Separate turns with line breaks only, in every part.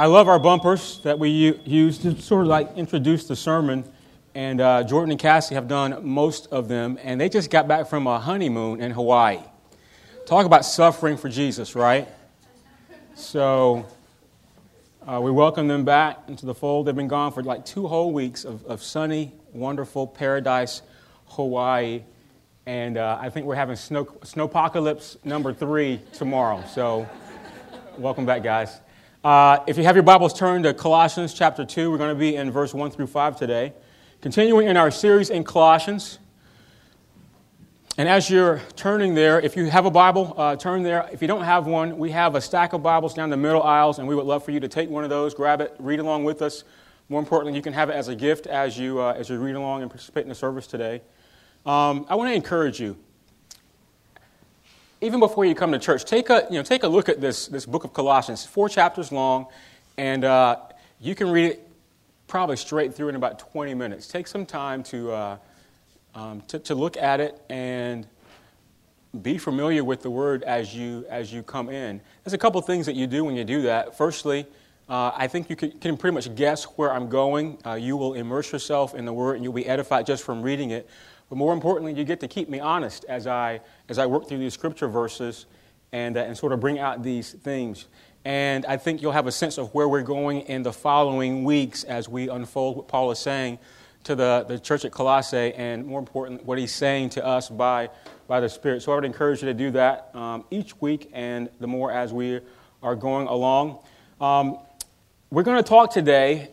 I love our bumpers that we use to sort of like introduce the sermon. And uh, Jordan and Cassie have done most of them, and they just got back from a honeymoon in Hawaii. Talk about suffering for Jesus, right? So uh, we welcome them back into the fold. They've been gone for like two whole weeks of, of sunny, wonderful paradise, Hawaii. And uh, I think we're having snow, snowpocalypse number three tomorrow. So welcome back, guys. Uh, if you have your Bibles turned to Colossians chapter 2, we're going to be in verse 1 through 5 today. Continuing in our series in Colossians. And as you're turning there, if you have a Bible, uh, turn there. If you don't have one, we have a stack of Bibles down the middle aisles, and we would love for you to take one of those, grab it, read along with us. More importantly, you can have it as a gift as you, uh, as you read along and participate in the service today. Um, I want to encourage you even before you come to church, take a, you know, take a look at this, this book of Colossians. Four chapters long, and uh, you can read it probably straight through in about 20 minutes. Take some time to, uh, um, to, to, look at it and be familiar with the word as you, as you come in. There's a couple things that you do when you do that. Firstly, uh, I think you can, can, pretty much guess where I'm going. Uh, you will immerse yourself in the word and you'll be edified just from reading it. But more importantly, you get to keep me honest as I, as I work through these scripture verses and, uh, and sort of bring out these things. And I think you'll have a sense of where we're going in the following weeks as we unfold what Paul is saying to the, the church at Colossae, and more important, what he's saying to us by, by the Spirit. So I would encourage you to do that um, each week and the more as we are going along. Um, we're going to talk today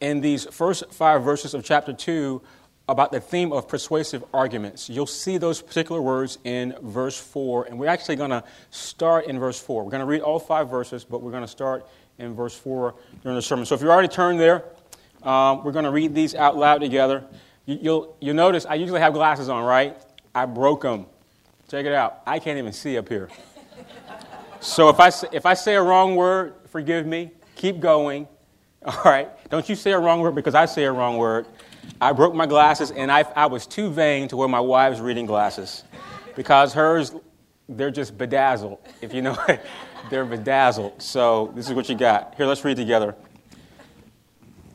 in these first five verses of chapter 2 about the theme of persuasive arguments. You'll see those particular words in verse 4, and we're actually going to start in verse 4. We're going to read all five verses, but we're going to start in verse 4 during the sermon. So if you already turned there, um, we're going to read these out loud together. You, you'll, you'll notice I usually have glasses on, right? I broke them. Check it out. I can't even see up here. So if I, if I say a wrong word, forgive me. Keep going. All right? Don't you say a wrong word because I say a wrong word. I broke my glasses, and I, I was too vain to wear my wife's reading glasses because hers, they're just bedazzled. If you know it, they're bedazzled. So this is what you got. Here, let's read together.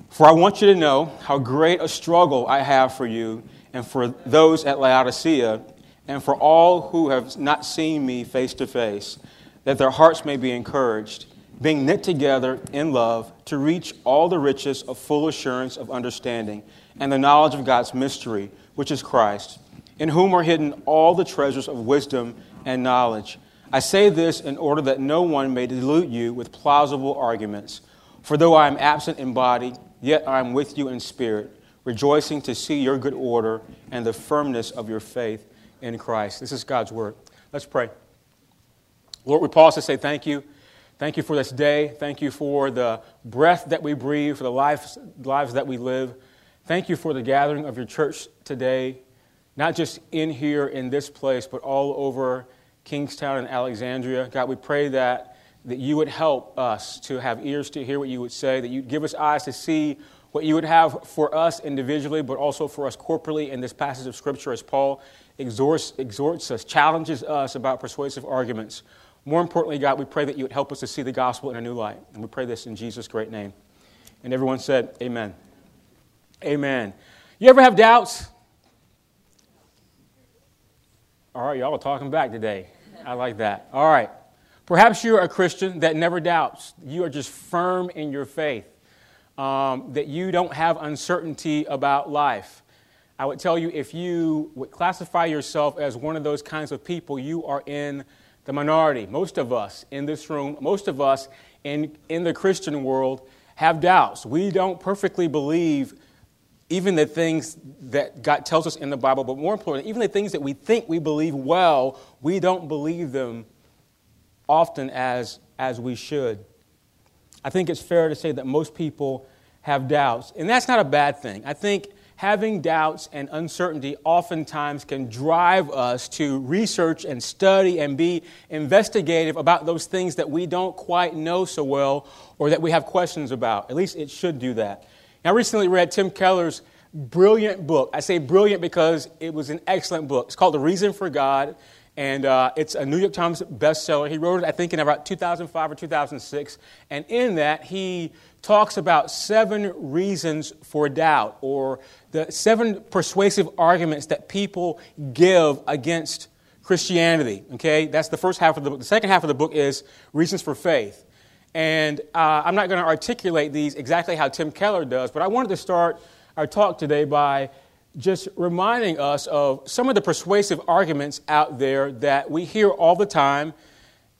For I want you to know how great a struggle I have for you and for those at Laodicea and for all who have not seen me face to face, that their hearts may be encouraged, being knit together in love to reach all the riches of full assurance of understanding and the knowledge of God's mystery, which is Christ, in whom are hidden all the treasures of wisdom and knowledge. I say this in order that no one may delude you with plausible arguments. For though I am absent in body, yet I am with you in spirit, rejoicing to see your good order and the firmness of your faith in Christ. This is God's word. Let's pray. Lord, we pause to say thank you. Thank you for this day. Thank you for the breath that we breathe, for the lives, lives that we live. Thank you for the gathering of your church today, not just in here in this place, but all over Kingstowne and Alexandria. God, we pray that, that you would help us to have ears to hear what you would say, that you'd give us eyes to see what you would have for us individually, but also for us corporately in this passage of Scripture as Paul exhorts, exhorts us, challenges us about persuasive arguments. More importantly, God, we pray that you would help us to see the gospel in a new light. And we pray this in Jesus' great name. And everyone said, Amen. Amen. You ever have doubts? All right, y'all are talking back today. I like that. All right. Perhaps you're a Christian that never doubts. You are just firm in your faith, um, that you don't have uncertainty about life. I would tell you if you would classify yourself as one of those kinds of people, you are in the minority. Most of us in this room, most of us in, in the Christian world have doubts. We don't perfectly believe even the things that God tells us in the Bible, but more importantly, even the things that we think we believe well, we don't believe them often as, as we should. I think it's fair to say that most people have doubts, and that's not a bad thing. I think having doubts and uncertainty oftentimes can drive us to research and study and be investigative about those things that we don't quite know so well or that we have questions about. At least it should do that. I recently read Tim Keller's brilliant book. I say brilliant because it was an excellent book. It's called The Reason for God. And uh, it's a New York Times bestseller. He wrote it, I think, in about 2005 or 2006. And in that, he talks about seven reasons for doubt or the seven persuasive arguments that people give against Christianity. Okay, that's the first half of the book. The second half of the book is reasons for faith. And uh, I'm not going to articulate these exactly how Tim Keller does, but I wanted to start our talk today by just reminding us of some of the persuasive arguments out there that we hear all the time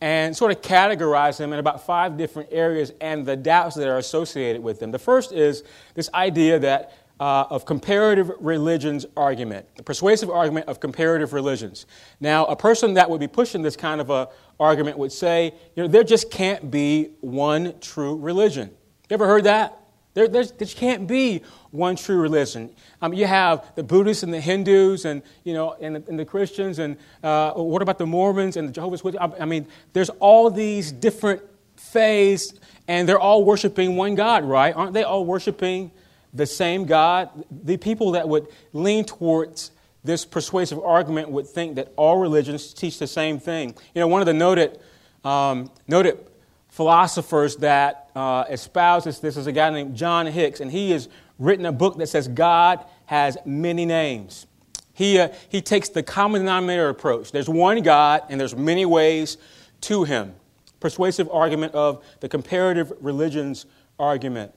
and sort of categorize them in about five different areas and the doubts that are associated with them. The first is this idea that uh, of comparative religions argument, the persuasive argument of comparative religions. Now, a person that would be pushing this kind of a argument would say, you know, there just can't be one true religion. You ever heard that? There, there can't be one true religion. Um, you have the Buddhists and the Hindus and, you know, and, the, and the Christians, and uh, what about the Mormons and the Jehovah's Witnesses? I mean, there's all these different faiths, and they're all worshiping one God, right? Aren't they all worshiping the same God? The people that would lean towards this persuasive argument would think that all religions teach the same thing. You know, one of the noted, um, noted philosophers that uh, espouses this is a guy named John Hicks, and he has written a book that says God has many names. He, uh, he takes the common denominator approach. There's one God, and there's many ways to him. Persuasive argument of the comparative religions argument.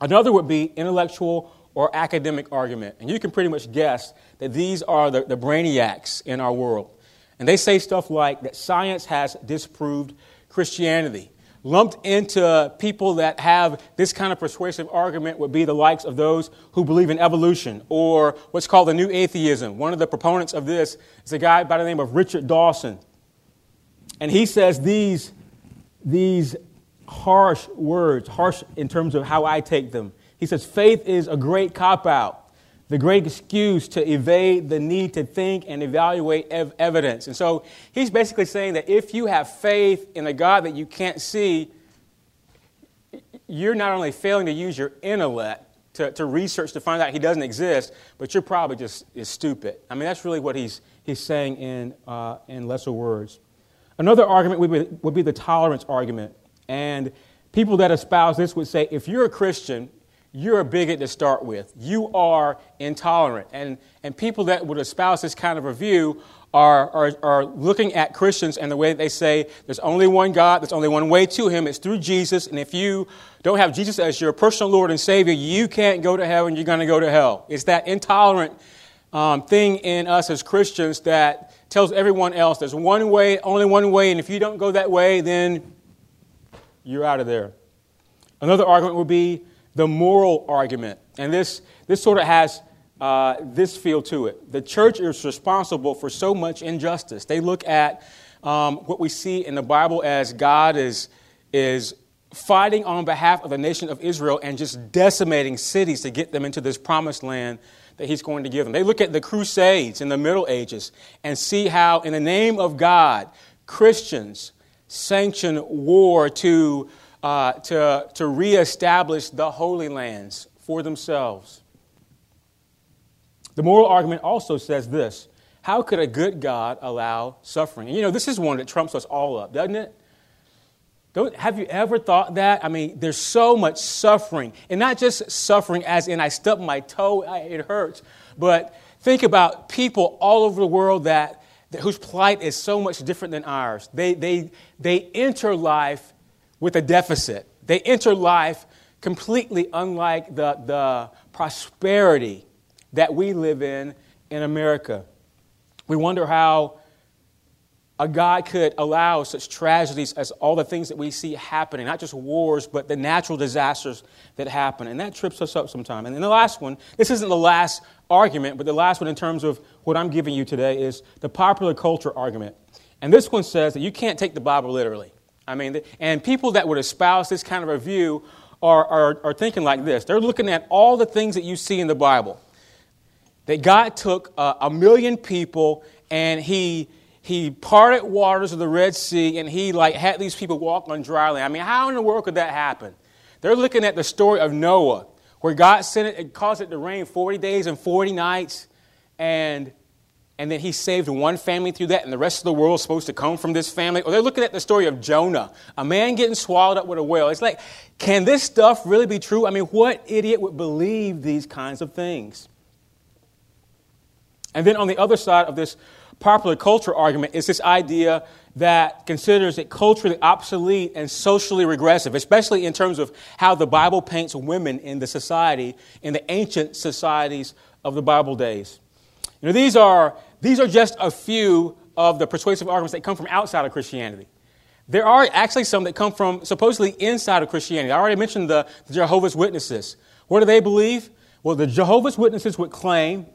Another would be intellectual or academic argument. And you can pretty much guess that these are the, the brainiacs in our world. And they say stuff like that science has disproved Christianity. Lumped into people that have this kind of persuasive argument would be the likes of those who believe in evolution or what's called the new atheism. One of the proponents of this is a guy by the name of Richard Dawkins. And he says these, these harsh words, harsh in terms of how I take them. He says, faith is a great cop out, the great excuse to evade the need to think and evaluate ev- evidence. And so he's basically saying that if you have faith in a God that you can't see, you're not only failing to use your intellect to, to research to find out he doesn't exist, but you're probably just is stupid. I mean, that's really what he's, he's saying in, uh, in lesser words. Another argument would be, would be the tolerance argument. And people that espouse this would say if you're a Christian, you're a bigot to start with. You are intolerant. And, and people that would espouse this kind of a view are, are, are looking at Christians and the way they say there's only one God, there's only one way to Him, it's through Jesus. And if you don't have Jesus as your personal Lord and Savior, you can't go to heaven, you're going to go to hell. It's that intolerant um, thing in us as Christians that tells everyone else there's one way, only one way, and if you don't go that way, then you're out of there. Another argument would be the moral argument. And this, this sort of has uh, this feel to it. The church is responsible for so much injustice. They look at um, what we see in the Bible as God is, is fighting on behalf of the nation of Israel and just decimating cities to get them into this promised land that he's going to give them. They look at the Crusades in the Middle Ages and see how, in the name of God, Christians sanction war to, uh, to, to reestablish the Holy Lands for themselves. The moral argument also says this How could a good God allow suffering? And you know, this is one that trumps us all up, doesn't it? Don't, have you ever thought that? I mean, there's so much suffering. And not just suffering as in I stubbed my toe, it hurts, but think about people all over the world that whose plight is so much different than ours. They, they, they enter life with a deficit. They enter life completely unlike the, the prosperity that we live in in America. We wonder how a God could allow such tragedies as all the things that we see happening, not just wars, but the natural disasters that happen. And that trips us up sometimes. And then the last one, this isn't the last argument, but the last one in terms of what I'm giving you today is the popular culture argument. And this one says that you can't take the Bible literally. I mean, and people that would espouse this kind of a view are, are, are thinking like this they're looking at all the things that you see in the Bible. That God took uh, a million people and he he parted waters of the Red Sea and he like had these people walk on dry land. I mean, how in the world could that happen? They're looking at the story of Noah, where God sent it and caused it to rain 40 days and 40 nights, and and then he saved one family through that, and the rest of the world is supposed to come from this family. Or they're looking at the story of Jonah, a man getting swallowed up with a whale. It's like, can this stuff really be true? I mean, what idiot would believe these kinds of things? And then on the other side of this popular culture argument is this idea that considers it culturally obsolete and socially regressive, especially in terms of how the Bible paints women in the society, in the ancient societies of the Bible days. You know, these are, these are just a few of the persuasive arguments that come from outside of Christianity. There are actually some that come from supposedly inside of Christianity. I already mentioned the, the Jehovah's Witnesses. What do they believe? Well, the Jehovah's Witnesses would claim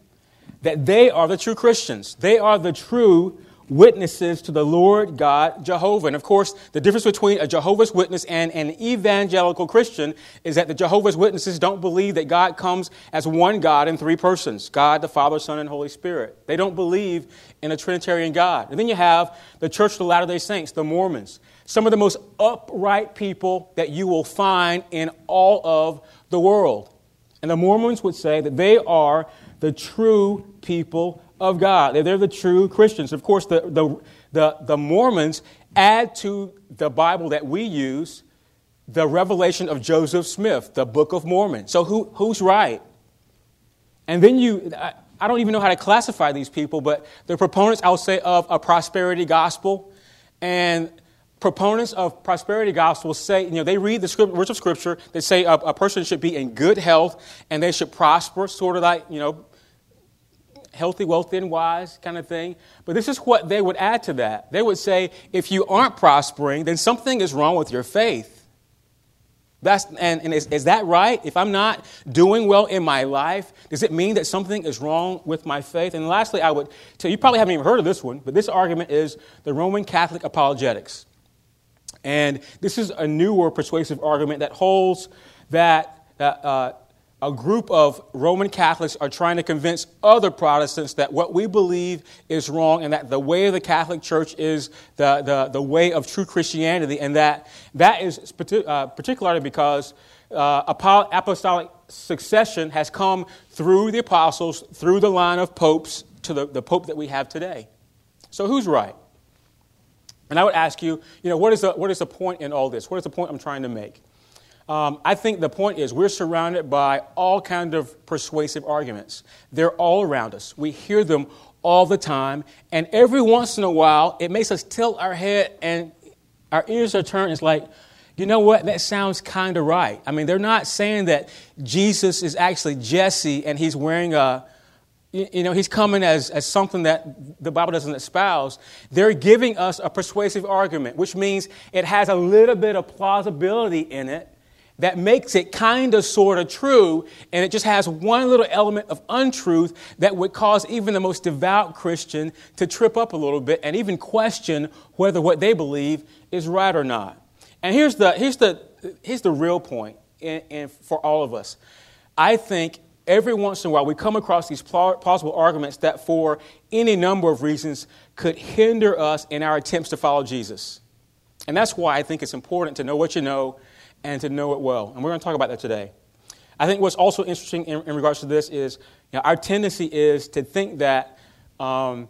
that they are the true Christians. They are the true witnesses to the Lord God Jehovah. And of course, the difference between a Jehovah's Witness and an evangelical Christian is that the Jehovah's Witnesses don't believe that God comes as one God in three persons God, the Father, Son, and Holy Spirit. They don't believe in a Trinitarian God. And then you have the Church of the Latter day Saints, the Mormons, some of the most upright people that you will find in all of the world. And the Mormons would say that they are the true people of God. They're the true Christians. Of course, the, the, the, the Mormons add to the Bible that we use the revelation of Joseph Smith, the Book of Mormon. So who, who's right? And then you, I, I don't even know how to classify these people, but the proponents, I'll say, of a prosperity gospel. And proponents of prosperity gospel say, you know, they read the script, words of Scripture They say a, a, person should be in good health and they should prosper, sort of like, you know, healthy, wealthy, and wise kind of thing. But this is what they would add to that. They would say, if you aren't prospering, then something is wrong with your faith. That's, and, and is, is that right? If I'm not doing well in my life, does it mean that something is wrong with my faith? And lastly, I would tell you, probably haven't even heard of this one, but this argument is the Roman Catholic apologetics. And this is a newer persuasive argument that holds that, that uh, a group of Roman Catholics are trying to convince other Protestants that what we believe is wrong and that the way of the Catholic Church is the, the, the way of true Christianity, and that that is uh, particularly because uh, apostolic succession has come through the apostles, through the line of popes to the, the pope that we have today. So who's right? And I would ask you, you know, what is, the, what is the point in all this? What is the point I'm trying to make? Um, I think the point is we're surrounded by all kinds of persuasive arguments. They're all around us. We hear them all the time, and every once in a while, it makes us tilt our head and our ears are turned. It's like, you know what? That sounds kind of right. I mean, they're not saying that Jesus is actually Jesse and he's wearing a, you know, he's coming as, as something that the Bible doesn't espouse. They're giving us a persuasive argument, which means it has a little bit of plausibility in it that makes it kind of sort of true, and it just has one little element of untruth that would cause even the most devout Christian to trip up a little bit and even question whether what they believe is right or not. And here's the, here's the, here's the real point in, in, for all of us. I think every once in a while we come across these plausible arguments that, for any number of reasons, could hinder us in our attempts to follow Jesus. And that's why I think it's important to know what you know and to know it well. And we're going to talk about that today. I think what's also interesting in, in regards to this is you know, our tendency is to think that um,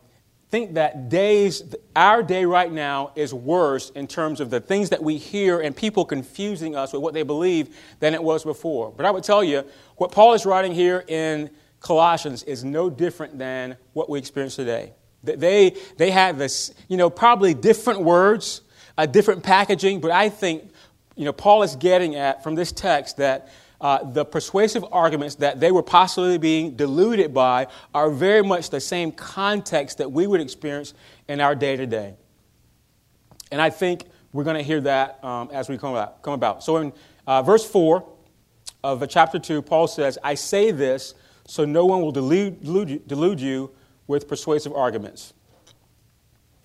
think that days our day right now is worse in terms of the things that we hear and people confusing us with what they believe than it was before. But I would tell you what Paul is writing here in Colossians is no different than what we experience today. They, they have this, you know, probably different words, a different packaging, but I think you know, Paul is getting at from this text that uh, the persuasive arguments that they were possibly being deluded by are very much the same context that we would experience in our day to day. And I think we're going to hear that um, as we come about, come about. So in uh, verse 4 of chapter 2, Paul says, I say this so no one will delude, delude, delude you with persuasive arguments.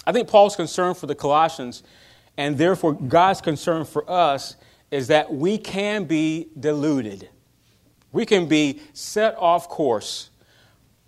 I think Paul's concern for the Colossians and therefore, God's concern for us is that we can be deluded. We can be set off course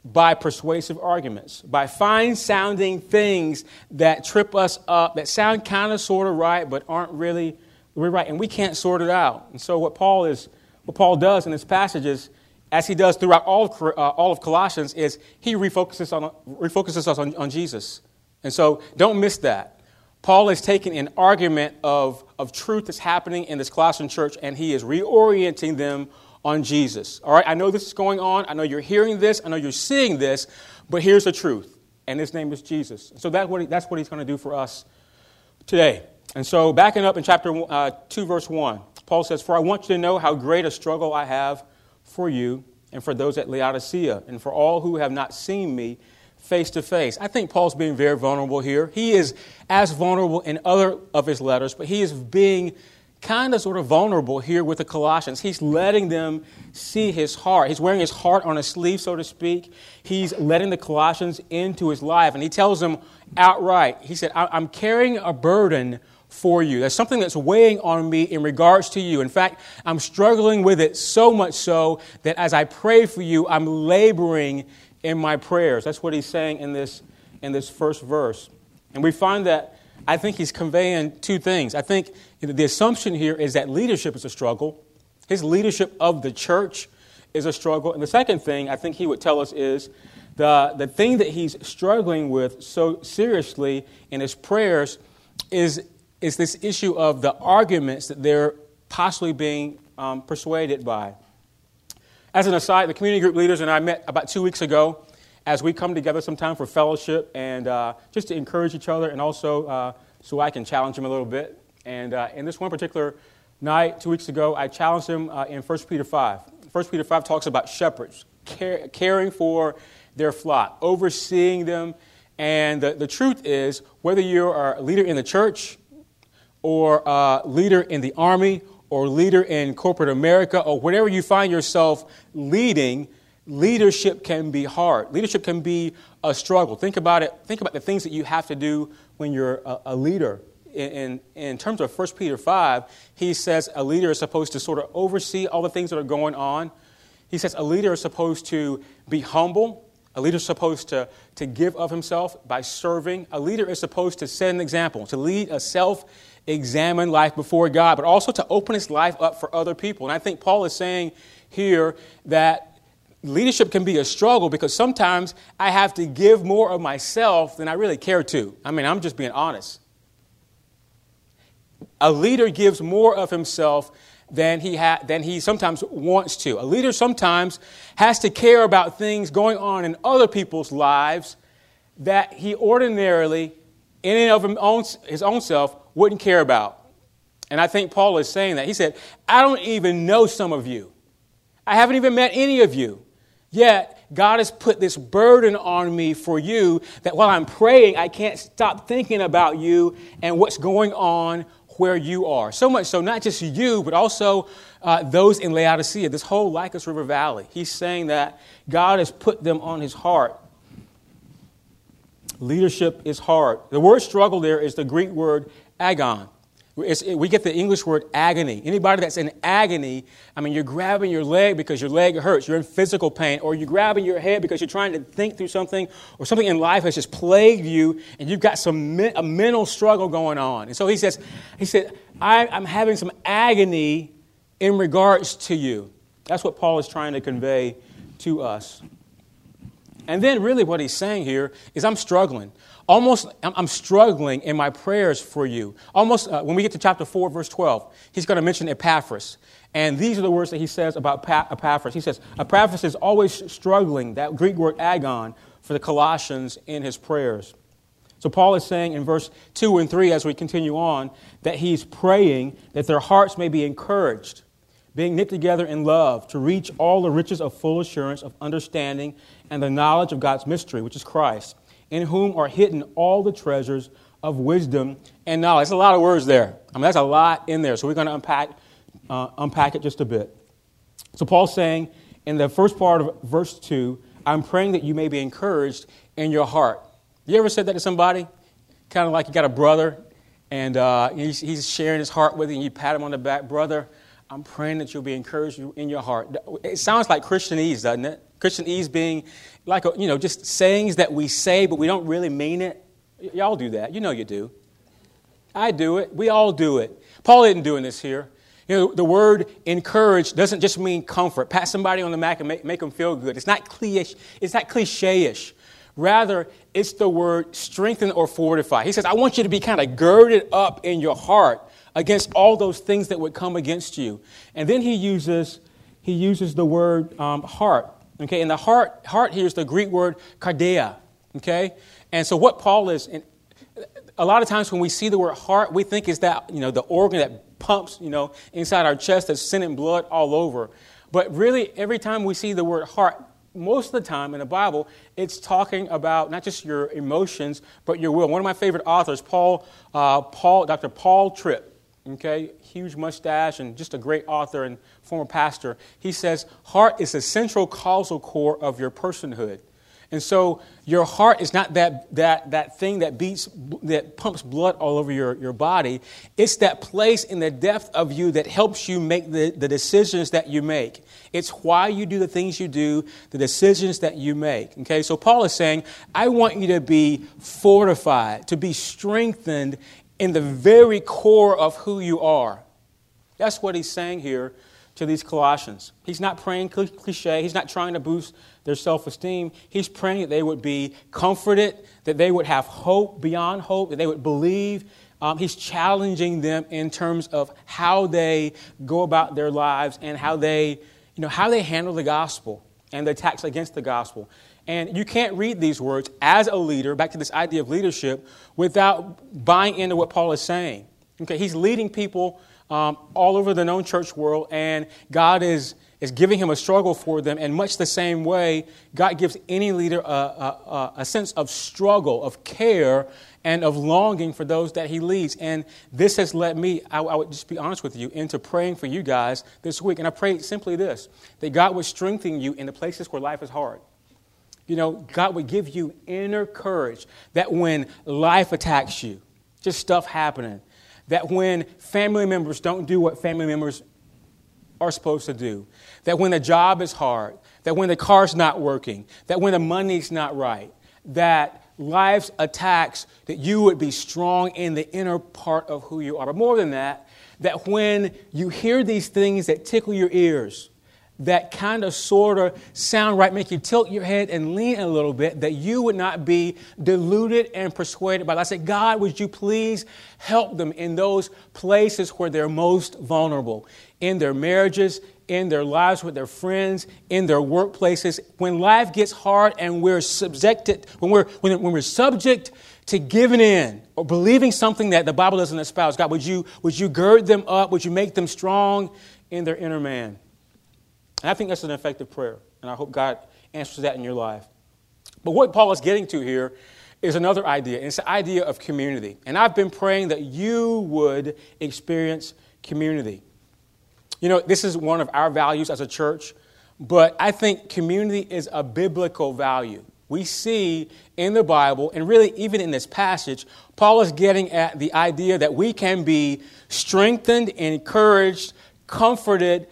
by persuasive arguments, by fine sounding things that trip us up, that sound kind of sort of right, but aren't really, really right. And we can't sort it out. And so, what Paul, is, what Paul does in this passage is as he does throughout all of, uh, all of Colossians, is he refocuses, on, refocuses us on, on Jesus. And so don't miss that. Paul is taking an argument of, of truth that's happening in this Colossian church, and he is reorienting them on Jesus. All right, I know this is going on. I know you're hearing this. I know you're seeing this, but here's the truth, and his name is Jesus. So that's what, he, that's what he's going to do for us today. And so, backing up in chapter uh, 2, verse 1, Paul says, For I want you to know how great a struggle I have for you and for those at Laodicea, and for all who have not seen me face to face. I think Paul's being very vulnerable here. He is as vulnerable in other of his letters, but he is being kind of sort of vulnerable here with the Colossians. He's letting them see his heart. He's wearing his heart on his sleeve, so to speak. He's letting the Colossians into his life, and he tells them outright, he said, I'm carrying a burden for you. There's something that's weighing on me in regards to you. In fact, I'm struggling with it so much so that as I pray for you, I'm laboring in my prayers. That's what he's saying in this, in this first verse. And we find that I think he's conveying two things. I think the assumption here is that leadership is a struggle. His leadership of the church is a struggle. And the second thing I think he would tell us is the, the thing that he's struggling with so seriously in his prayers is, is this issue of the arguments that they're possibly being um, persuaded by. As an aside, the community group leaders and I met about two weeks ago as we come together sometime for fellowship and uh, just to encourage each other and also uh, so I can challenge them a little bit. And uh, in this one particular night, two weeks ago, I challenged him uh, in 1 Peter 5. 1 Peter 5 talks about shepherds care, caring for their flock, overseeing them. And the, the truth is, whether you're a leader in the church or a leader in the army or leader in corporate America or whatever you find yourself leading, leadership can be hard. Leadership can be a struggle. Think about it. Think about the things that you have to do when you're a, a leader. In, in, in, terms of 1 Peter 5, he says a leader is supposed to sort of oversee all the things that are going on. He says a leader is supposed to be humble. A leader is supposed to, to give of himself by serving. A leader is supposed to set an example, to lead a self examine life before God, but also to open his life up for other people. And I think Paul is saying here that leadership can be a struggle because sometimes I have to give more of myself than I really care to. I mean, I'm just being honest. A leader gives more of himself than he, ha- than he sometimes wants to. A leader sometimes has to care about things going on in other people's lives that he ordinarily, in and of his own, self, wouldn't care about. And I think Paul is saying that. He said, I don't even know some of you. I haven't even met any of you. Yet, God has put this burden on me for you that while I'm praying, I can't stop thinking about you and what's going on where you are. So much so, not just you, but also uh, those in Laodicea, this whole Lycus River Valley. He's saying that God has put them on his heart. Leadership is hard. The word struggle there is the Greek word agon. It's, we get the English word agony. Anybody that's in agony, I mean, you're grabbing your leg because your leg hurts, you're in physical pain, or you're grabbing your head because you're trying to think through something, or something in life has just plagued you, and you've got some a mental struggle going on. And so he says, he said, I, I'm having some agony in regards to you. That's what Paul is trying to convey to us. And then, really, what he's saying here is, I'm struggling. Almost i'm struggling in my prayers for you. Almost uh, when we get to chapter 4 verse 12 he's going to mention epaphras. And these are the words that he says about epaphras. He says epaphras is always struggling that greek word agon for the colossians in his prayers. So paul is saying in verse 2 and 3 as we continue on that he's praying that their hearts may be encouraged being knit together in love to reach all the riches of full assurance of understanding and the knowledge of god's mystery which is christ in whom are hidden all the treasures of wisdom and knowledge. That's a lot of words there. I mean, that's a lot in there. So we're going to unpack, uh, unpack it just a bit. So Paul's saying in the first part of verse 2, I'm praying that you may be encouraged in your heart. You ever said that to somebody? Kind of like you got a brother and uh, he's, he's sharing his heart with you and you pat him on the back. Brother, I'm praying that you'll be encouraged in your heart. It sounds like Christianese, doesn't it? Christianese being like, you know, just sayings that we say, but we don't really mean it. Y- y'all do that. You know you do. I do it. We all do it. Paul isn't doing this here. You know, the word encourage doesn't just mean comfort. Pat somebody on the back and make, make them feel good. It's not cliche, it's not cliche-ish. Rather, it's the word strengthen or fortify. He says, I want you to be kind of girded up in your heart against all those things that would come against you. And then he uses, he uses the word um, heart. Okay, and the heart, heart here is the Greek word cardia. Okay, and so what Paul is, and a lot of times when we see the word heart, we think is that you know the organ that pumps, you know, inside our chest that's sending blood all over. But really, every time we see the word heart, most of the time in the Bible, it's talking about not just your emotions, but your will. One of my favorite authors, Paul, uh, Paul, Dr. Paul Tripp, okay, huge mustache and just a great author and former pastor. He says, heart is the central causal core of your personhood. And so your heart is not that, that, that thing that beats, that pumps blood all over your, your body. It's that place in the depth of you that helps you make the, the decisions that you make. It's why you do the things you do, the decisions that you make. Okay, so Paul is saying, I want you to be fortified, to be strengthened in the very core of who you are. That's what he's saying here to these Colossians. He's not praying cliche, he's not trying to boost their self esteem. He's praying that they would be comforted, that they would have hope beyond hope, that they would believe. Um, he's challenging them in terms of how they go about their lives and how they, you know, how they handle the gospel and the attacks against the gospel. And you can't read these words as a leader, back to this idea of leadership, without buying into what Paul is saying. Okay, he's leading people um, all over the known church world, and God is, is giving him a struggle for them. And much the same way, God gives any leader a, a, a sense of struggle, of care, and of longing for those that he leads. And this has led me, I, I would just be honest with you, into praying for you guys this week. And I pray simply this that God would strengthen you in the places where life is hard. You know, God would give you inner courage that when life attacks you, just stuff happening, that when family members don't do what family members are supposed to do, that when the job is hard, that when the car's not working, that when the money's not right, that life's attacks, that you would be strong in the inner part of who you are. But more than that, that when you hear these things that tickle your ears, that kind of sort of sound right, make you tilt your head and lean a little bit, that you would not be deluded and persuaded by that. I said, God, would you please help them in those places where they're most vulnerable, in their marriages, in their lives with their friends, in their workplaces. When life gets hard and we're subjected, when we're, when, when we're subject to giving in or believing something that the Bible doesn't espouse, God, would you, would you gird them up? Would you make them strong in their inner man? And I think that's an effective prayer, and I hope God answers that in your life. But what Paul is getting to here is another idea, and it's the idea of community. And I've been praying that you would experience community. You know, this is one of our values as a church, but I think community is a biblical value. We see in the Bible, and really even in this passage, Paul is getting at the idea that we can be strengthened, encouraged, comforted,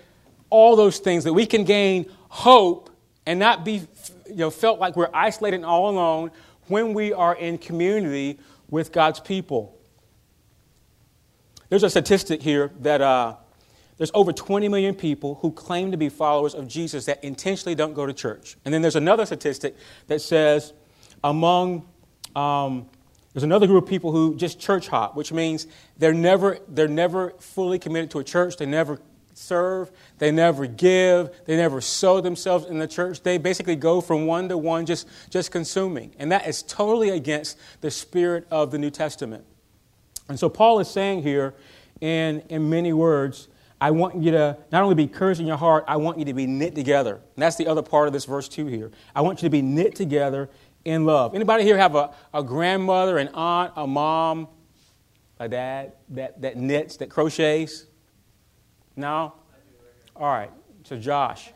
all those things, that we can gain hope and not be you know, felt like we're isolated and all alone when we are in community with God's people. There's a statistic here that uh, there's over 20 million people who claim to be followers of Jesus that intentionally don't go to church. And then there's another statistic that says among um, there's another group of people who just church hop, which means they're never, they're never fully committed to a church. They never serve, they never give, they never sow themselves in the church. They basically go from one to one, just, just consuming. And that is totally against the spirit of the New Testament. And so Paul is saying here, in, in many words, I want you to not only be encouraged in your heart, I want you to be knit together. And that's the other part of this verse 2 here. I want you to be knit together in love. Anybody here have a, a grandmother, an aunt, a mom, a dad that, that knits, that crochets? No? All right. So, Josh.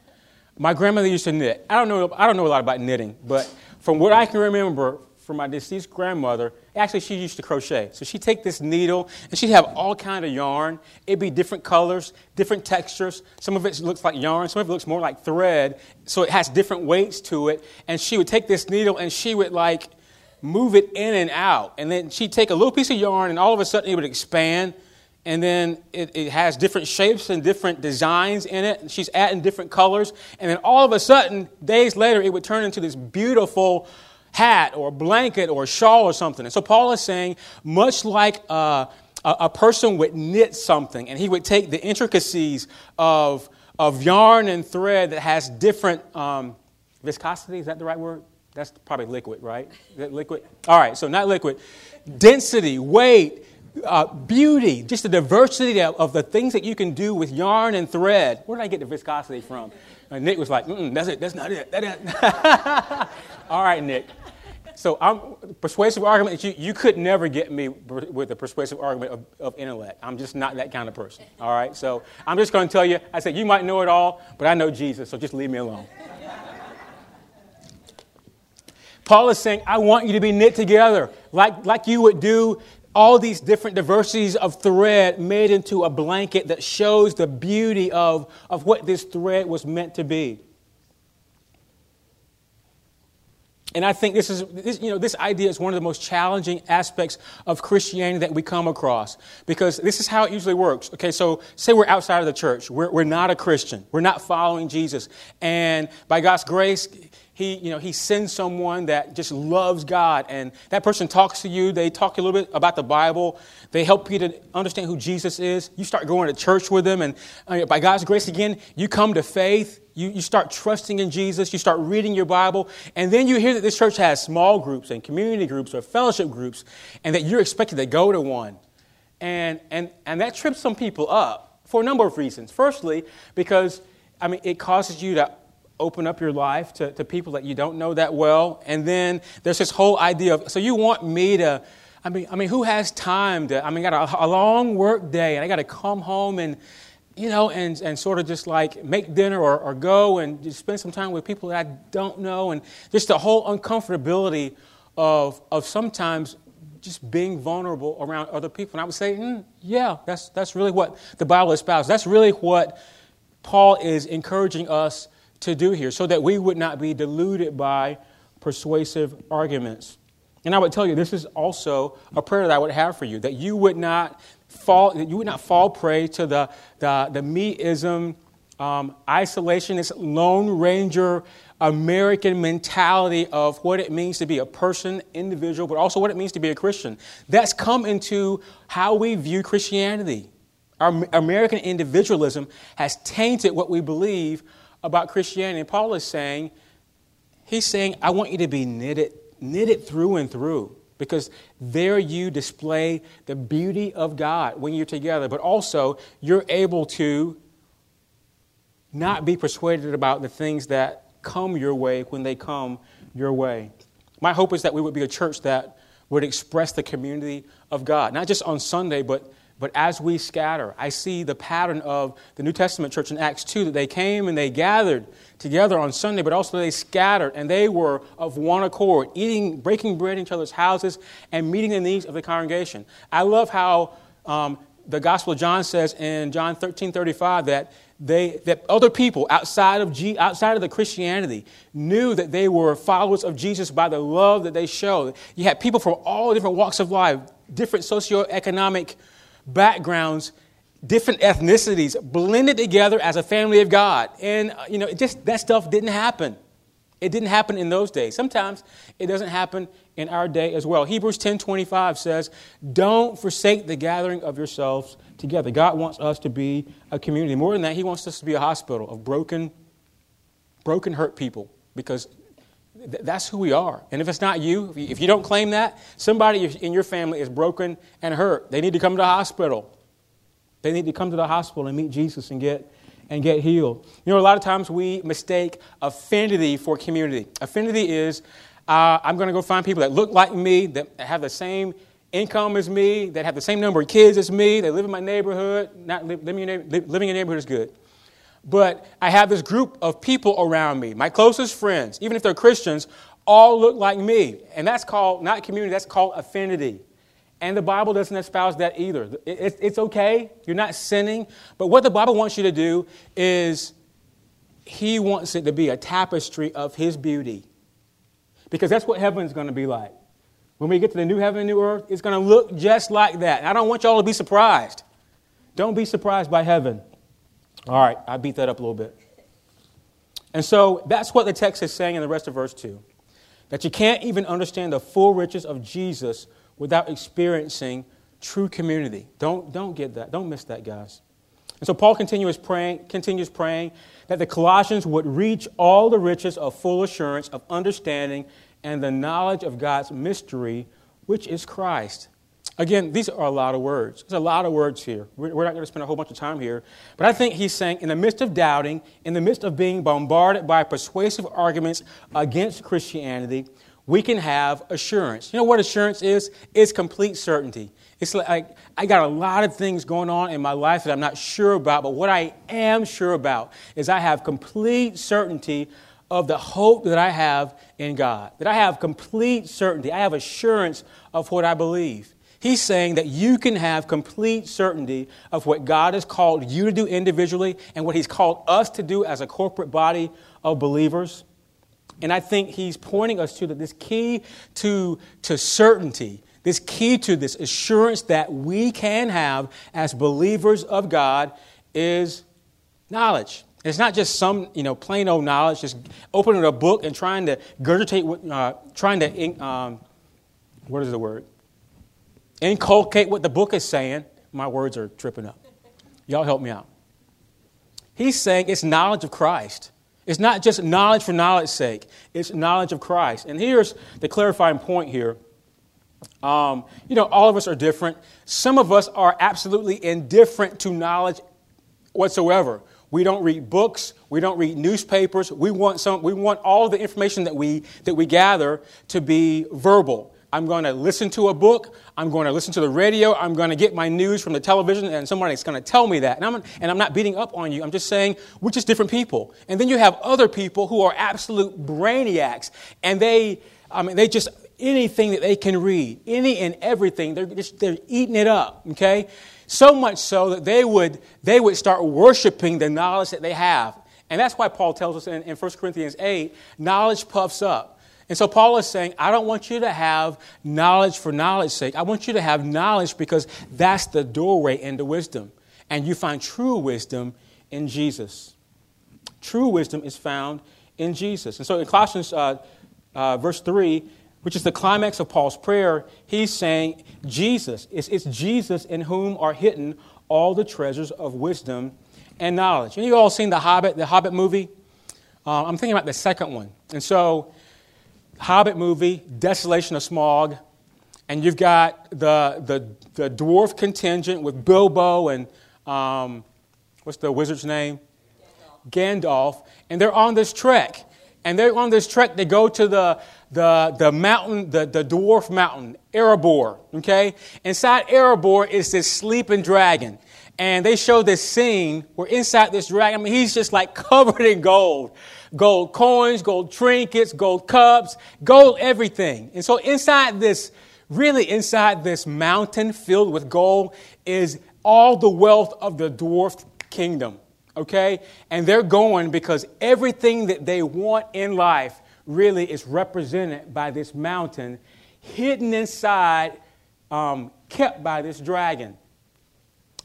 My grandmother used to knit. I don't know, I don't know a lot about knitting, but from what I can remember from my deceased grandmother, actually she used to crochet. So she'd take this needle and she'd have all kind of yarn. It'd be different colors, different textures. Some of it looks like yarn, some of it looks more like thread. So it has different weights to it. And she would take this needle and she would like move it in and out. And then she'd take a little piece of yarn and all of a sudden it would expand and then it, it, has different shapes and different designs in it. She's adding different colors. And then all of a sudden, days later, it would turn into this beautiful hat or blanket or shawl or something. And so Paul is saying, much like a, a person would knit something, and he would take the intricacies of, of yarn and thread that has different um, viscosity, is that the right word? That's probably liquid, right? Liquid? All right, so not liquid. Density, weight, uh, beauty, just the diversity of, the things that you can do with yarn and thread. Where did I get the viscosity from? And Nick was like, that's it, that's not it. All right, Nick. So I'm persuasive argument. You, you could never get me with a persuasive argument of, of, intellect. I'm just not that kind of person. All right. So I'm just going to tell you. I said you might know it all, but I know Jesus. So just leave me alone. Paul is saying, I want you to be knit together like, like you would do all these different diversities of thread made into a blanket that shows the beauty of, of what this thread was meant to be. And I think this is, this, you know, this idea is one of the most challenging aspects of Christianity that we come across because this is how it usually works. Okay, so say we're outside of the church, we're, we're not a Christian, we're not following Jesus, and by God's grace, he, you know, he sends someone that just loves God, and that person talks to you. They talk a little bit about the Bible. They help you to understand who Jesus is. You start going to church with them, and uh, by God's grace, again, you come to faith. You, you start trusting in Jesus. You start reading your Bible. And then you hear that this church has small groups and community groups or fellowship groups, and that you're expected to go to one. And, and, and that trips some people up for a number of reasons. Firstly, because, I mean, it causes you to open up your life to, to people that you don't know that well. And then there's this whole idea of, so you want me to, I mean, I mean, who has time to, I mean, I got a, a long work day and I got to come home and, you know, and, and sort of just like make dinner or, or go and just spend some time with people that I don't know, and just the whole uncomfortability of, of sometimes just being vulnerable around other people. And I would say, mm, yeah, that's, that's really what the Bible espouses. That's really what Paul is encouraging us to do here, so that we would not be deluded by persuasive arguments. And I would tell you, this is also a prayer that I would have for you, that you would not fall, that you would not fall prey to the, the, the meism, um, isolationist, lone ranger, American mentality of what it means to be a person, individual, but also what it means to be a Christian. That's come into how we view Christianity. Our American individualism has tainted what we believe about Christianity. Paul is saying, he's saying, I want you to be knitted, knitted through and through because there you display the beauty of God when you're together, but also you're able to not be persuaded about the things that come your way when they come your way. My hope is that we would be a church that would express the community of God, not just on Sunday, but but as we scatter, I see the pattern of the New Testament church in Acts 2 that they came and they gathered together on Sunday, but also they scattered and they were of one accord, eating, breaking bread in each other's houses and meeting the needs of the congregation. I love how um, the Gospel of John says in John 13 35 that they, that other people outside of, G, outside of the Christianity knew that they were followers of Jesus by the love that they showed. You had people from all different walks of life, different socioeconomic backgrounds, different ethnicities blended together as a family of God. And, uh, you know, it just that stuff didn't happen. It didn't happen in those days. Sometimes it doesn't happen in our day as well. Hebrews 10:25 says, "Don't forsake the gathering of yourselves together." God wants us to be a community. More than that, he wants us to be a hospital of broken broken hurt people because that's who we are. And if it's not you, if you, don't claim that, somebody in your family is broken and hurt. They need to come to the hospital. They need to come to the hospital and meet Jesus and get and get healed. You know, a lot of times we mistake affinity for community. Affinity is uh, I'm going to go find people that look like me, that have the same income as me, that have the same number of kids as me, that live in my neighborhood. Not in, living in a neighborhood is good. But I have this group of people around me, my closest friends, even if they're Christians, all look like me. And that's called, not community, that's called affinity. And the Bible doesn't espouse that either. It's okay, you're not sinning. But what the Bible wants you to do is, He wants it to be a tapestry of His beauty. Because that's what heaven's going to be like. When we get to the new heaven and new earth, it's going to look just like that. And I don't want y'all to be surprised. Don't be surprised by heaven. All right, I beat that up a little bit. And so that's what the text is saying in the rest of verse 2 that you can't even understand the full riches of Jesus without experiencing true community. Don't, don't get that. Don't miss that, guys. And so Paul continues praying, continues praying that the Colossians would reach all the riches of full assurance of understanding and the knowledge of God's mystery, which is Christ. Again, these are a lot of words. There's a lot of words here. We're not going to spend a whole bunch of time here. But I think he's saying, in the midst of doubting, in the midst of being bombarded by persuasive arguments against Christianity, we can have assurance. You know what assurance is? It's complete certainty. It's like I got a lot of things going on in my life that I'm not sure about, but what I am sure about is I have complete certainty of the hope that I have in God. That I have complete certainty. I have assurance of what I believe. He's saying that you can have complete certainty of what God has called you to do individually and what He's called us to do as a corporate body of believers. And I think He's pointing us to that this key to, to certainty, this key to this assurance that we can have as believers of God is knowledge. It's not just some, you know, plain old knowledge, just opening a book and trying to gurgitate, uh, trying to, um, what is the word? Inculcate what the book is saying. My words are tripping up. Y'all help me out. He's saying it's knowledge of Christ. It's not just knowledge for knowledge's sake, it's knowledge of Christ. And here's the clarifying point here. Um, you know, all of us are different. Some of us are absolutely indifferent to knowledge whatsoever. We don't read books. We don't read newspapers. We want, some, we want all the information that we, that we gather to be verbal. I'm going to listen to a book. I'm going to listen to the radio. I'm going to get my news from the television, and somebody's going to tell me that. And I'm, and I'm not beating up on you. I'm just saying we're just different people. And then you have other people who are absolute brainiacs, and they, I mean, they just anything that they can read, any and everything, they're just they're eating it up. Okay, so much so that they would they would start worshiping the knowledge that they have. And that's why Paul tells us in, in 1 Corinthians 8 knowledge puffs up. And so Paul is saying, I don't want you to have knowledge for knowledge's sake. I want you to have knowledge because that's the doorway into wisdom. And you find true wisdom in Jesus. True wisdom is found in Jesus. And so in Colossians uh, uh, verse 3, which is the climax of Paul's prayer, he's saying, Jesus, it's, it's Jesus in whom are hidden all the treasures of wisdom and knowledge. And you all seen The Hobbit, the Hobbit movie? Uh, I'm thinking about the second one. And so Hobbit movie, Desolation of Smaug, and you've got the, the, the dwarf contingent with Bilbo and um, what's the wizard's name? Gandalf. Gandalf. And they're on this trek. And they're on this trek. They go to the, the, the mountain, the, the dwarf mountain, Erebor. Okay? Inside Erebor is this sleeping dragon. And they show this scene where inside this dragon, I mean, he's just like covered in gold gold coins, gold trinkets, gold cups, gold everything. And so inside this, really inside this mountain filled with gold is all the wealth of the dwarf kingdom. Okay? And they're going because everything that they want in life really is represented by this mountain hidden inside, um, kept by this dragon.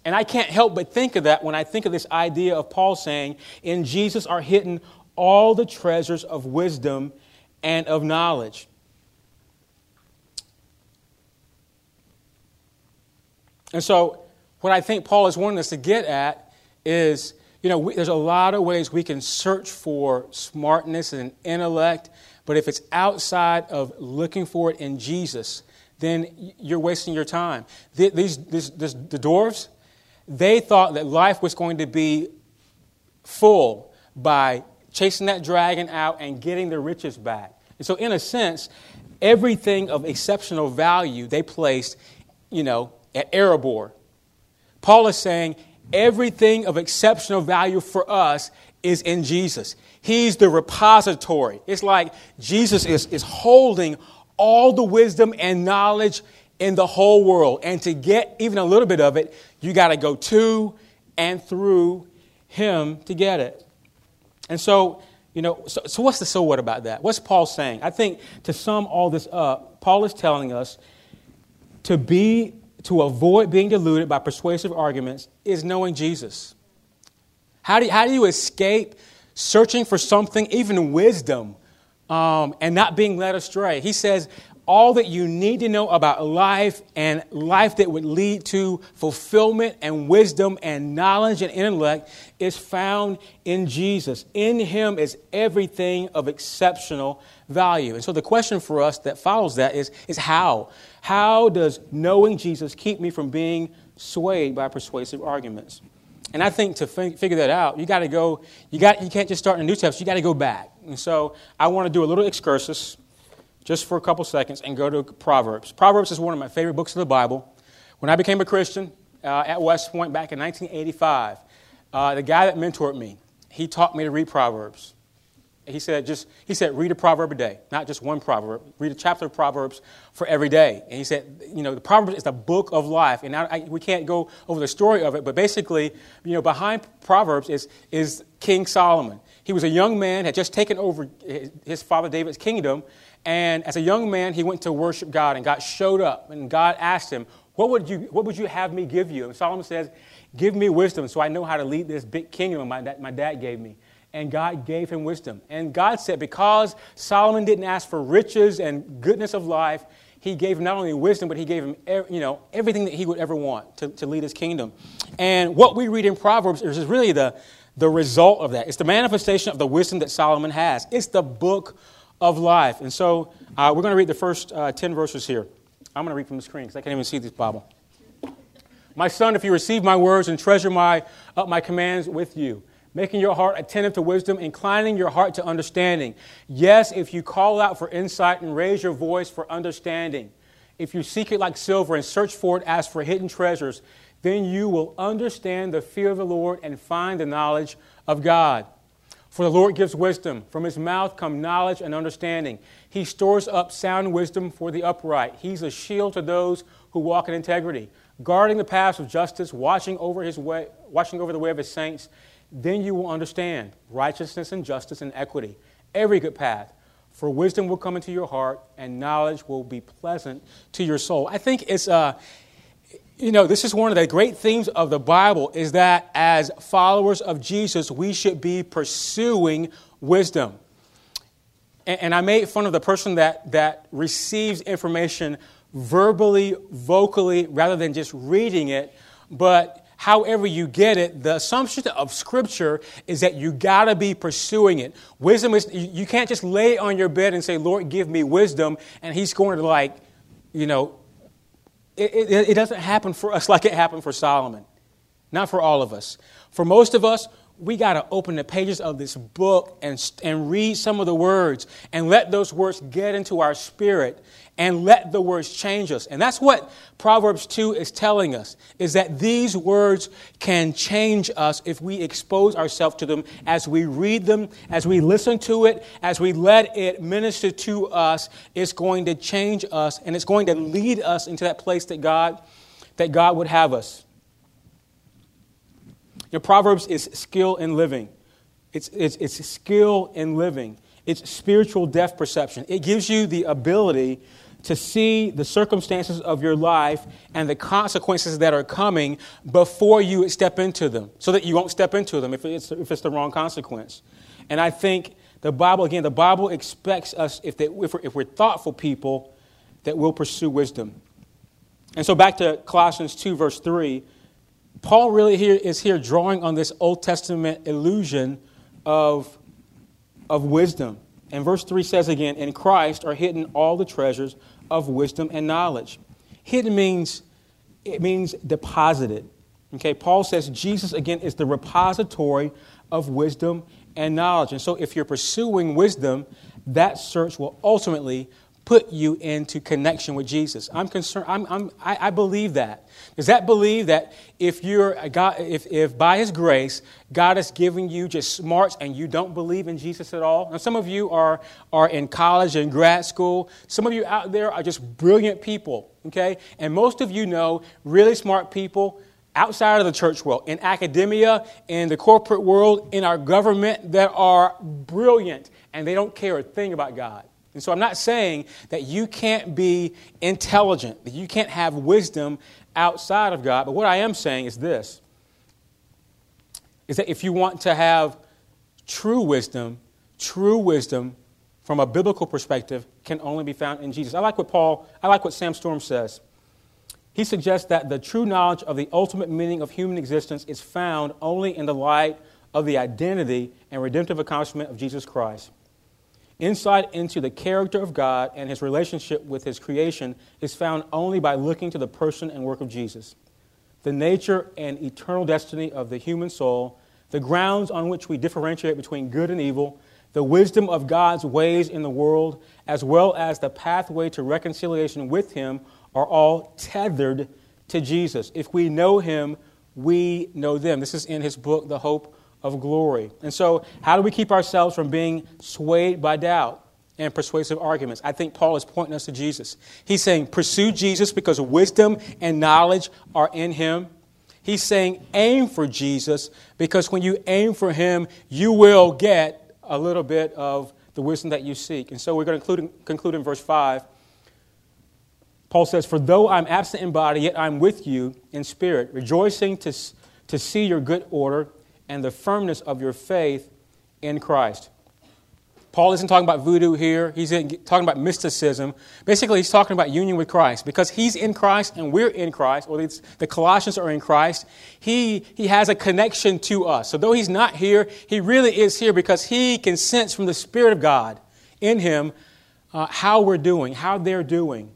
And I can't help but think of that when I think of this idea of Paul saying, In Jesus are hidden all the treasures of wisdom and of knowledge. And so, what I think Paul is wanting us to get at is you know, we, there's a lot of ways we can search for smartness and intellect, but if it's outside of looking for it in Jesus, then you're wasting your time. These, these, these, the dwarves, they thought that life was going to be full by chasing that dragon out and getting the riches back. And so, in a sense, everything of exceptional value they placed, you know, at Erebor. Paul is saying everything of exceptional value for us is in Jesus. He's the repository. It's like Jesus is, is holding all the wisdom and knowledge in the whole world. And to get even a little bit of it, you got to go to and through Him to get it. And so, you know, so, so what's the so what about that? What's Paul saying? I think to sum all this up, Paul is telling us to be to avoid being deluded by persuasive arguments is knowing Jesus. How do you, how do you escape searching for something, even wisdom, um, and not being led astray? He says, all that you need to know about life and life that would lead to fulfillment and wisdom and knowledge and intellect is found in Jesus. In Him is everything of exceptional value. And so the question for us that follows that is, is how? How does knowing Jesus keep me from being swayed by persuasive arguments? And I think to f- figure that out, you got to go, you, got, you can't just start in New Testament, you got to go back. And so I want to do a little excursus just for a couple seconds and go to Proverbs. Proverbs is one of my favorite books of the Bible. When I became a Christian uh, at West Point back in 1985, uh, the guy that mentored me, he taught me to read Proverbs. He said, just, he said, read a proverb a day, not just one proverb. Read a chapter of Proverbs for every day. And he said, you know, the Proverbs is the book of life. And I, I, we can't go over the story of it, but basically, you know, behind Proverbs is, is King Solomon. He was a young man, had just taken over his father David's kingdom, and as a young man, he went to worship God, and God showed up, and God asked him, What would you, what would you have me give you? And Solomon says, Give me wisdom so I know how to lead this big kingdom my, that my dad gave me. And God gave him wisdom. And God said, Because Solomon didn't ask for riches and goodness of life, he gave him not only wisdom, but he gave him you know, everything that he would ever want to, to lead his kingdom. And what we read in Proverbs is really the, the result of that. It's the manifestation of the wisdom that Solomon has. It's the book of life. And so uh, we're going to read the first uh, 10 verses here. I'm going to read from the screen because I can't even see this Bible. My son, if you receive my words and treasure my, uh, my commands with you, making your heart attentive to wisdom, inclining your heart to understanding. Yes, if you call out for insight and raise your voice for understanding, if you seek it like silver and search for it as for hidden treasures, then you will understand the fear of the Lord and find the knowledge of God. For the Lord gives wisdom. From his mouth come knowledge and understanding. He stores up sound wisdom for the upright. He's a shield to those who walk in integrity, guarding the paths of justice, watching over, his way, watching over the way of his saints. Then you will understand righteousness and justice and equity, every good path. For wisdom will come into your heart, and knowledge will be pleasant to your soul. I think it's, uh, you know, this is one of the great themes of the Bible is that as followers of Jesus, we should be pursuing wisdom. And, and I made fun of the person that, that receives information verbally, vocally, rather than just reading it. But however you get it, the assumption of Scripture is that you got to be pursuing it. Wisdom is, you can't just lay on your bed and say, Lord, give me wisdom, and He's going to, like, you know, it, it, it doesn't happen for us like it happened for Solomon. Not for all of us. For most of us, we got to open the pages of this book and, and read some of the words and let those words get into our spirit and let the words change us. And that's what Proverbs 2 is telling us, is that these words can change us if we expose ourselves to them as we read them, as we listen to it, as we let it minister to us. It's going to change us and it's going to lead us into that place that God, that God would have us. Know, Proverbs is skill in living. It's, it's, it's skill in living. It's spiritual depth perception. It gives you the ability to see the circumstances of your life and the consequences that are coming before you step into them, so that you won't step into them if it's, if it's the wrong consequence. And I think the Bible, again, the Bible expects us, if, they, if, we're, if we're thoughtful people, that we'll pursue wisdom. And so back to Colossians 2, verse 3, Paul really here is here drawing on this Old Testament illusion of, of wisdom. And verse 3 says again, In Christ are hidden all the treasures of wisdom and knowledge. Hidden means it means deposited. Okay, Paul says Jesus again is the repository of wisdom and knowledge. And so if you're pursuing wisdom, that search will ultimately put you into connection with Jesus. I'm concerned, I'm, I'm, I, I believe that. Does that believe that if you're God, if, if by His grace God is giving you just smarts and you don't believe in Jesus at all? Now, some of you are, are in college and grad school. Some of you out there are just brilliant people, okay? And most of you know really smart people outside of the church world, in academia, in the corporate world, in our government that are brilliant and they don't care a thing about God. And so I'm not saying that you can't be intelligent, that you can't have wisdom outside of God. But what I am saying is this is that if you want to have true wisdom, true wisdom from a biblical perspective can only be found in Jesus. I like what Paul, I like what Sam Storm says. He suggests that the true knowledge of the ultimate meaning of human existence is found only in the light of the identity and redemptive accomplishment of Jesus Christ. Insight into the character of God and his relationship with his creation is found only by looking to the person and work of Jesus. The nature and eternal destiny of the human soul, the grounds on which we differentiate between good and evil, the wisdom of God's ways in the world, as well as the pathway to reconciliation with him are all tethered to Jesus. If we know him, we know them. This is in his book, The Hope of glory. And so, how do we keep ourselves from being swayed by doubt and persuasive arguments? I think Paul is pointing us to Jesus. He's saying, pursue Jesus because wisdom and knowledge are in him. He's saying, aim for Jesus because when you aim for him, you will get a little bit of the wisdom that you seek. And so, we're going to conclude, in verse 5. Paul says, For though I'm absent in body, yet I'm with you in spirit, rejoicing to, to see your good order and the firmness of your faith in Christ. Paul isn't talking about voodoo here. He's talking about mysticism. Basically, he's talking about union with Christ. Because he's in Christ and we're in Christ, or the Colossians are in Christ, he, he has a connection to us. So, though he's not here, he really is here because he can sense from the Spirit of God in him uh, how we're doing, how they're doing.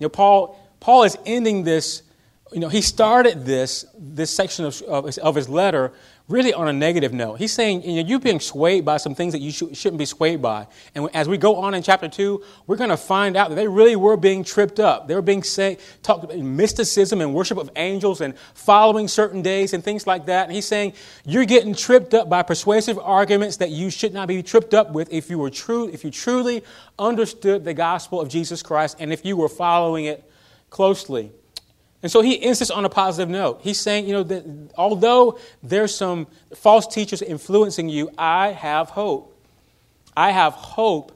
You know, Paul, Paul is ending this you know, he started this, this section of, of, of, his letter really on a negative note. He's saying, you know, you're being swayed by some things that you sh- shouldn't be swayed by. And as we go on in chapter 2, we're going to find out that they really were being tripped up. They were being say, talked about mysticism and worship of angels and following certain days and things like that. And he's saying, you're getting tripped up by persuasive arguments that you should not be tripped up with if you were true, if you truly understood the gospel of Jesus Christ and if you were following it closely. And so he insists on a positive note. He's saying, you know, that although there's some false teachers influencing you, I have hope. I have hope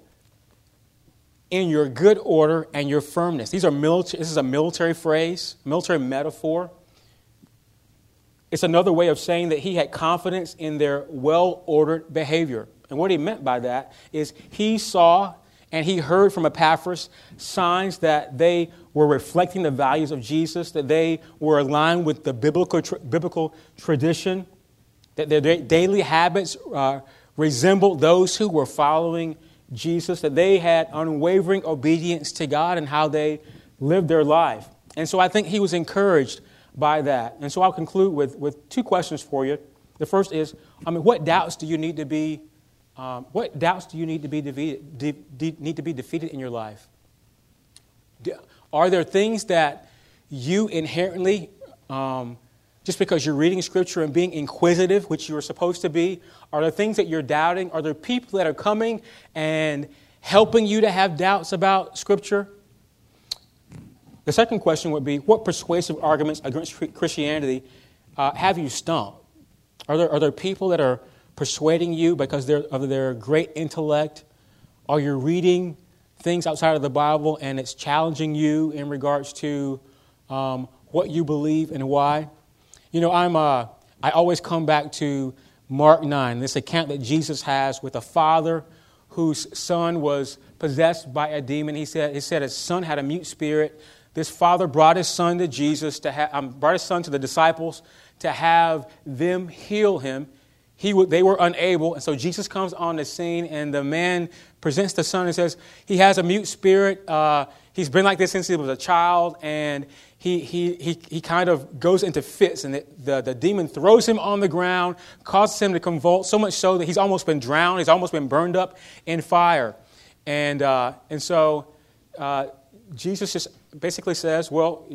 in your good order and your firmness. These are military, this is a military phrase, military metaphor. It's another way of saying that he had confidence in their well ordered behavior. And what he meant by that is he saw and he heard from Epaphras signs that they were reflecting the values of Jesus, that they were aligned with the biblical, tra- biblical tradition, that their da- daily habits uh, resembled those who were following Jesus, that they had unwavering obedience to God and how they lived their life. And so I think he was encouraged by that. And so I'll conclude with, with two questions for you. The first is I mean, what doubts do you need to be um, what doubts do you need to be defeated, de- de- need to be defeated in your life? Are there things that you inherently, um, just because you're reading Scripture and being inquisitive, which you are supposed to be, are there things that you're doubting? Are there people that are coming and helping you to have doubts about Scripture? The second question would be what persuasive arguments against Christianity uh, have you stumped? Are there, are there people that are persuading you because of their great intellect? Are you reading things outside of the Bible and it's challenging you in regards to um, what you believe and why? You know, I'm, uh, I always come back to Mark 9, this account that Jesus has with a father whose son was possessed by a demon. He said, he said his son had a mute spirit. This father brought his son to Jesus, to ha- um, brought his son to the disciples to have them heal him he, they were unable. And so Jesus comes on the scene, and the man presents the son and says, He has a mute spirit. Uh, he's been like this since he was a child, and he, he, he, he kind of goes into fits, and the, the, the demon throws him on the ground, causes him to convulse, so much so that he's almost been drowned, he's almost been burned up in fire. And, uh, and so uh, Jesus just basically says, Well,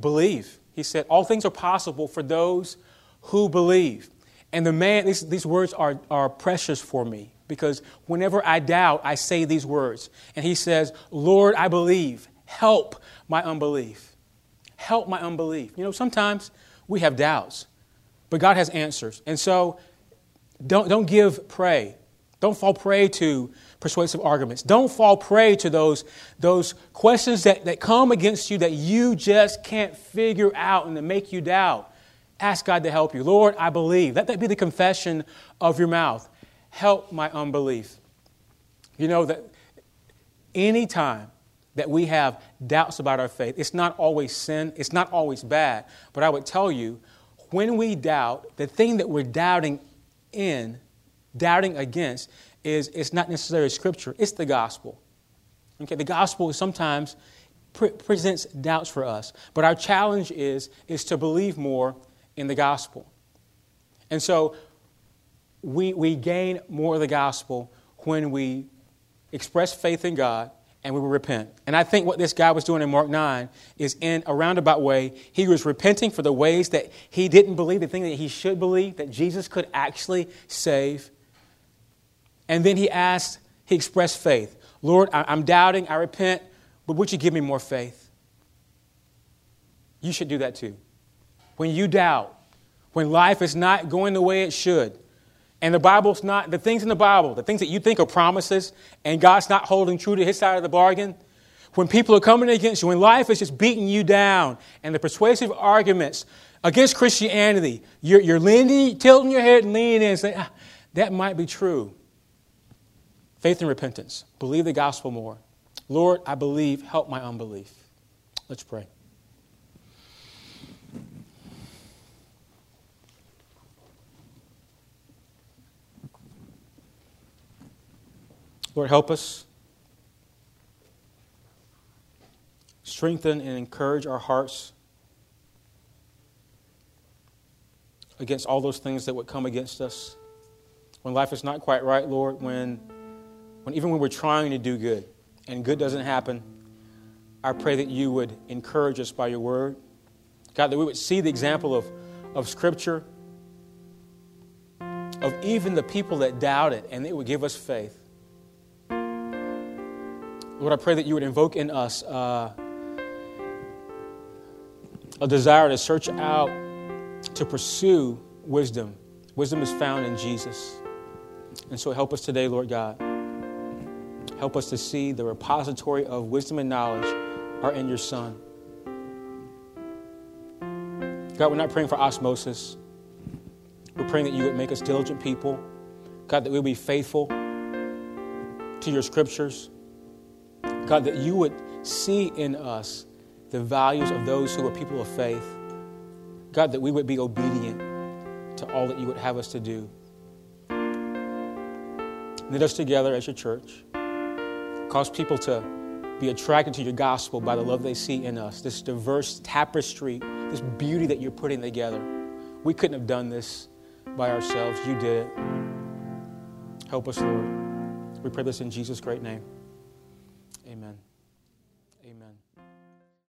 believe. He said, All things are possible for those who believe. And the man, these, these words are, are precious for me because whenever I doubt, I say these words. And he says, Lord, I believe. Help my unbelief. Help my unbelief. You know, sometimes we have doubts, but God has answers. And so don't, don't give prey. Don't fall prey to persuasive arguments. Don't fall prey to those, those questions that, that come against you that you just can't figure out and that make you doubt. Ask God to help you. Lord, I believe. Let that be the confession of your mouth. Help my unbelief. You know that any time that we have doubts about our faith, it's not always sin, it's not always bad. But I would tell you, when we doubt, the thing that we're doubting in, doubting against, is it's not necessarily scripture, it's the gospel. Okay, the gospel sometimes pre- presents doubts for us, but our challenge is, is to believe more in the gospel. And so we, we gain more of the gospel when we express faith in God and we will repent. And I think what this guy was doing in Mark 9 is in a roundabout way, he was repenting for the ways that he didn't believe, the thing that he should believe, that Jesus could actually save. And then he asked, he expressed faith. Lord, I'm doubting, I repent, but would you give me more faith? You should do that too. When you doubt, when life is not going the way it should, and the Bible's not, the things in the Bible, the things that you think are promises, and God's not holding true to his side of the bargain, when people are coming against you, when life is just beating you down, and the persuasive arguments against Christianity, you're, you're leaning, tilting your head and leaning in and saying, ah, that might be true. Faith and repentance. Believe the gospel more. Lord, I believe, help my unbelief. Let's pray. Lord, help us. Strengthen and encourage our hearts against all those things that would come against us. When life is not quite right, Lord, when, when even when we're trying to do good and good doesn't happen, I pray that you would encourage us by your word. God, that we would see the example of, of Scripture, of even the people that doubted, and it would give us faith. Lord, I pray that you would invoke in us uh, a desire to search out, to pursue wisdom. Wisdom is found in Jesus. And so help us today, Lord God. Help us to see the repository of wisdom and knowledge are in your Son. God, we're not praying for osmosis. We're praying that you would make us diligent people. God, that we'll be faithful to your scriptures. God, that you would see in us the values of those who are people of faith. God, that we would be obedient to all that you would have us to do. Knit us together as your church. Cause people to be attracted to your gospel by the love they see in us, this diverse tapestry, this beauty that you're putting together. We couldn't have done this by ourselves. You did it. Help us, Lord. We pray this in Jesus' great name. Amen.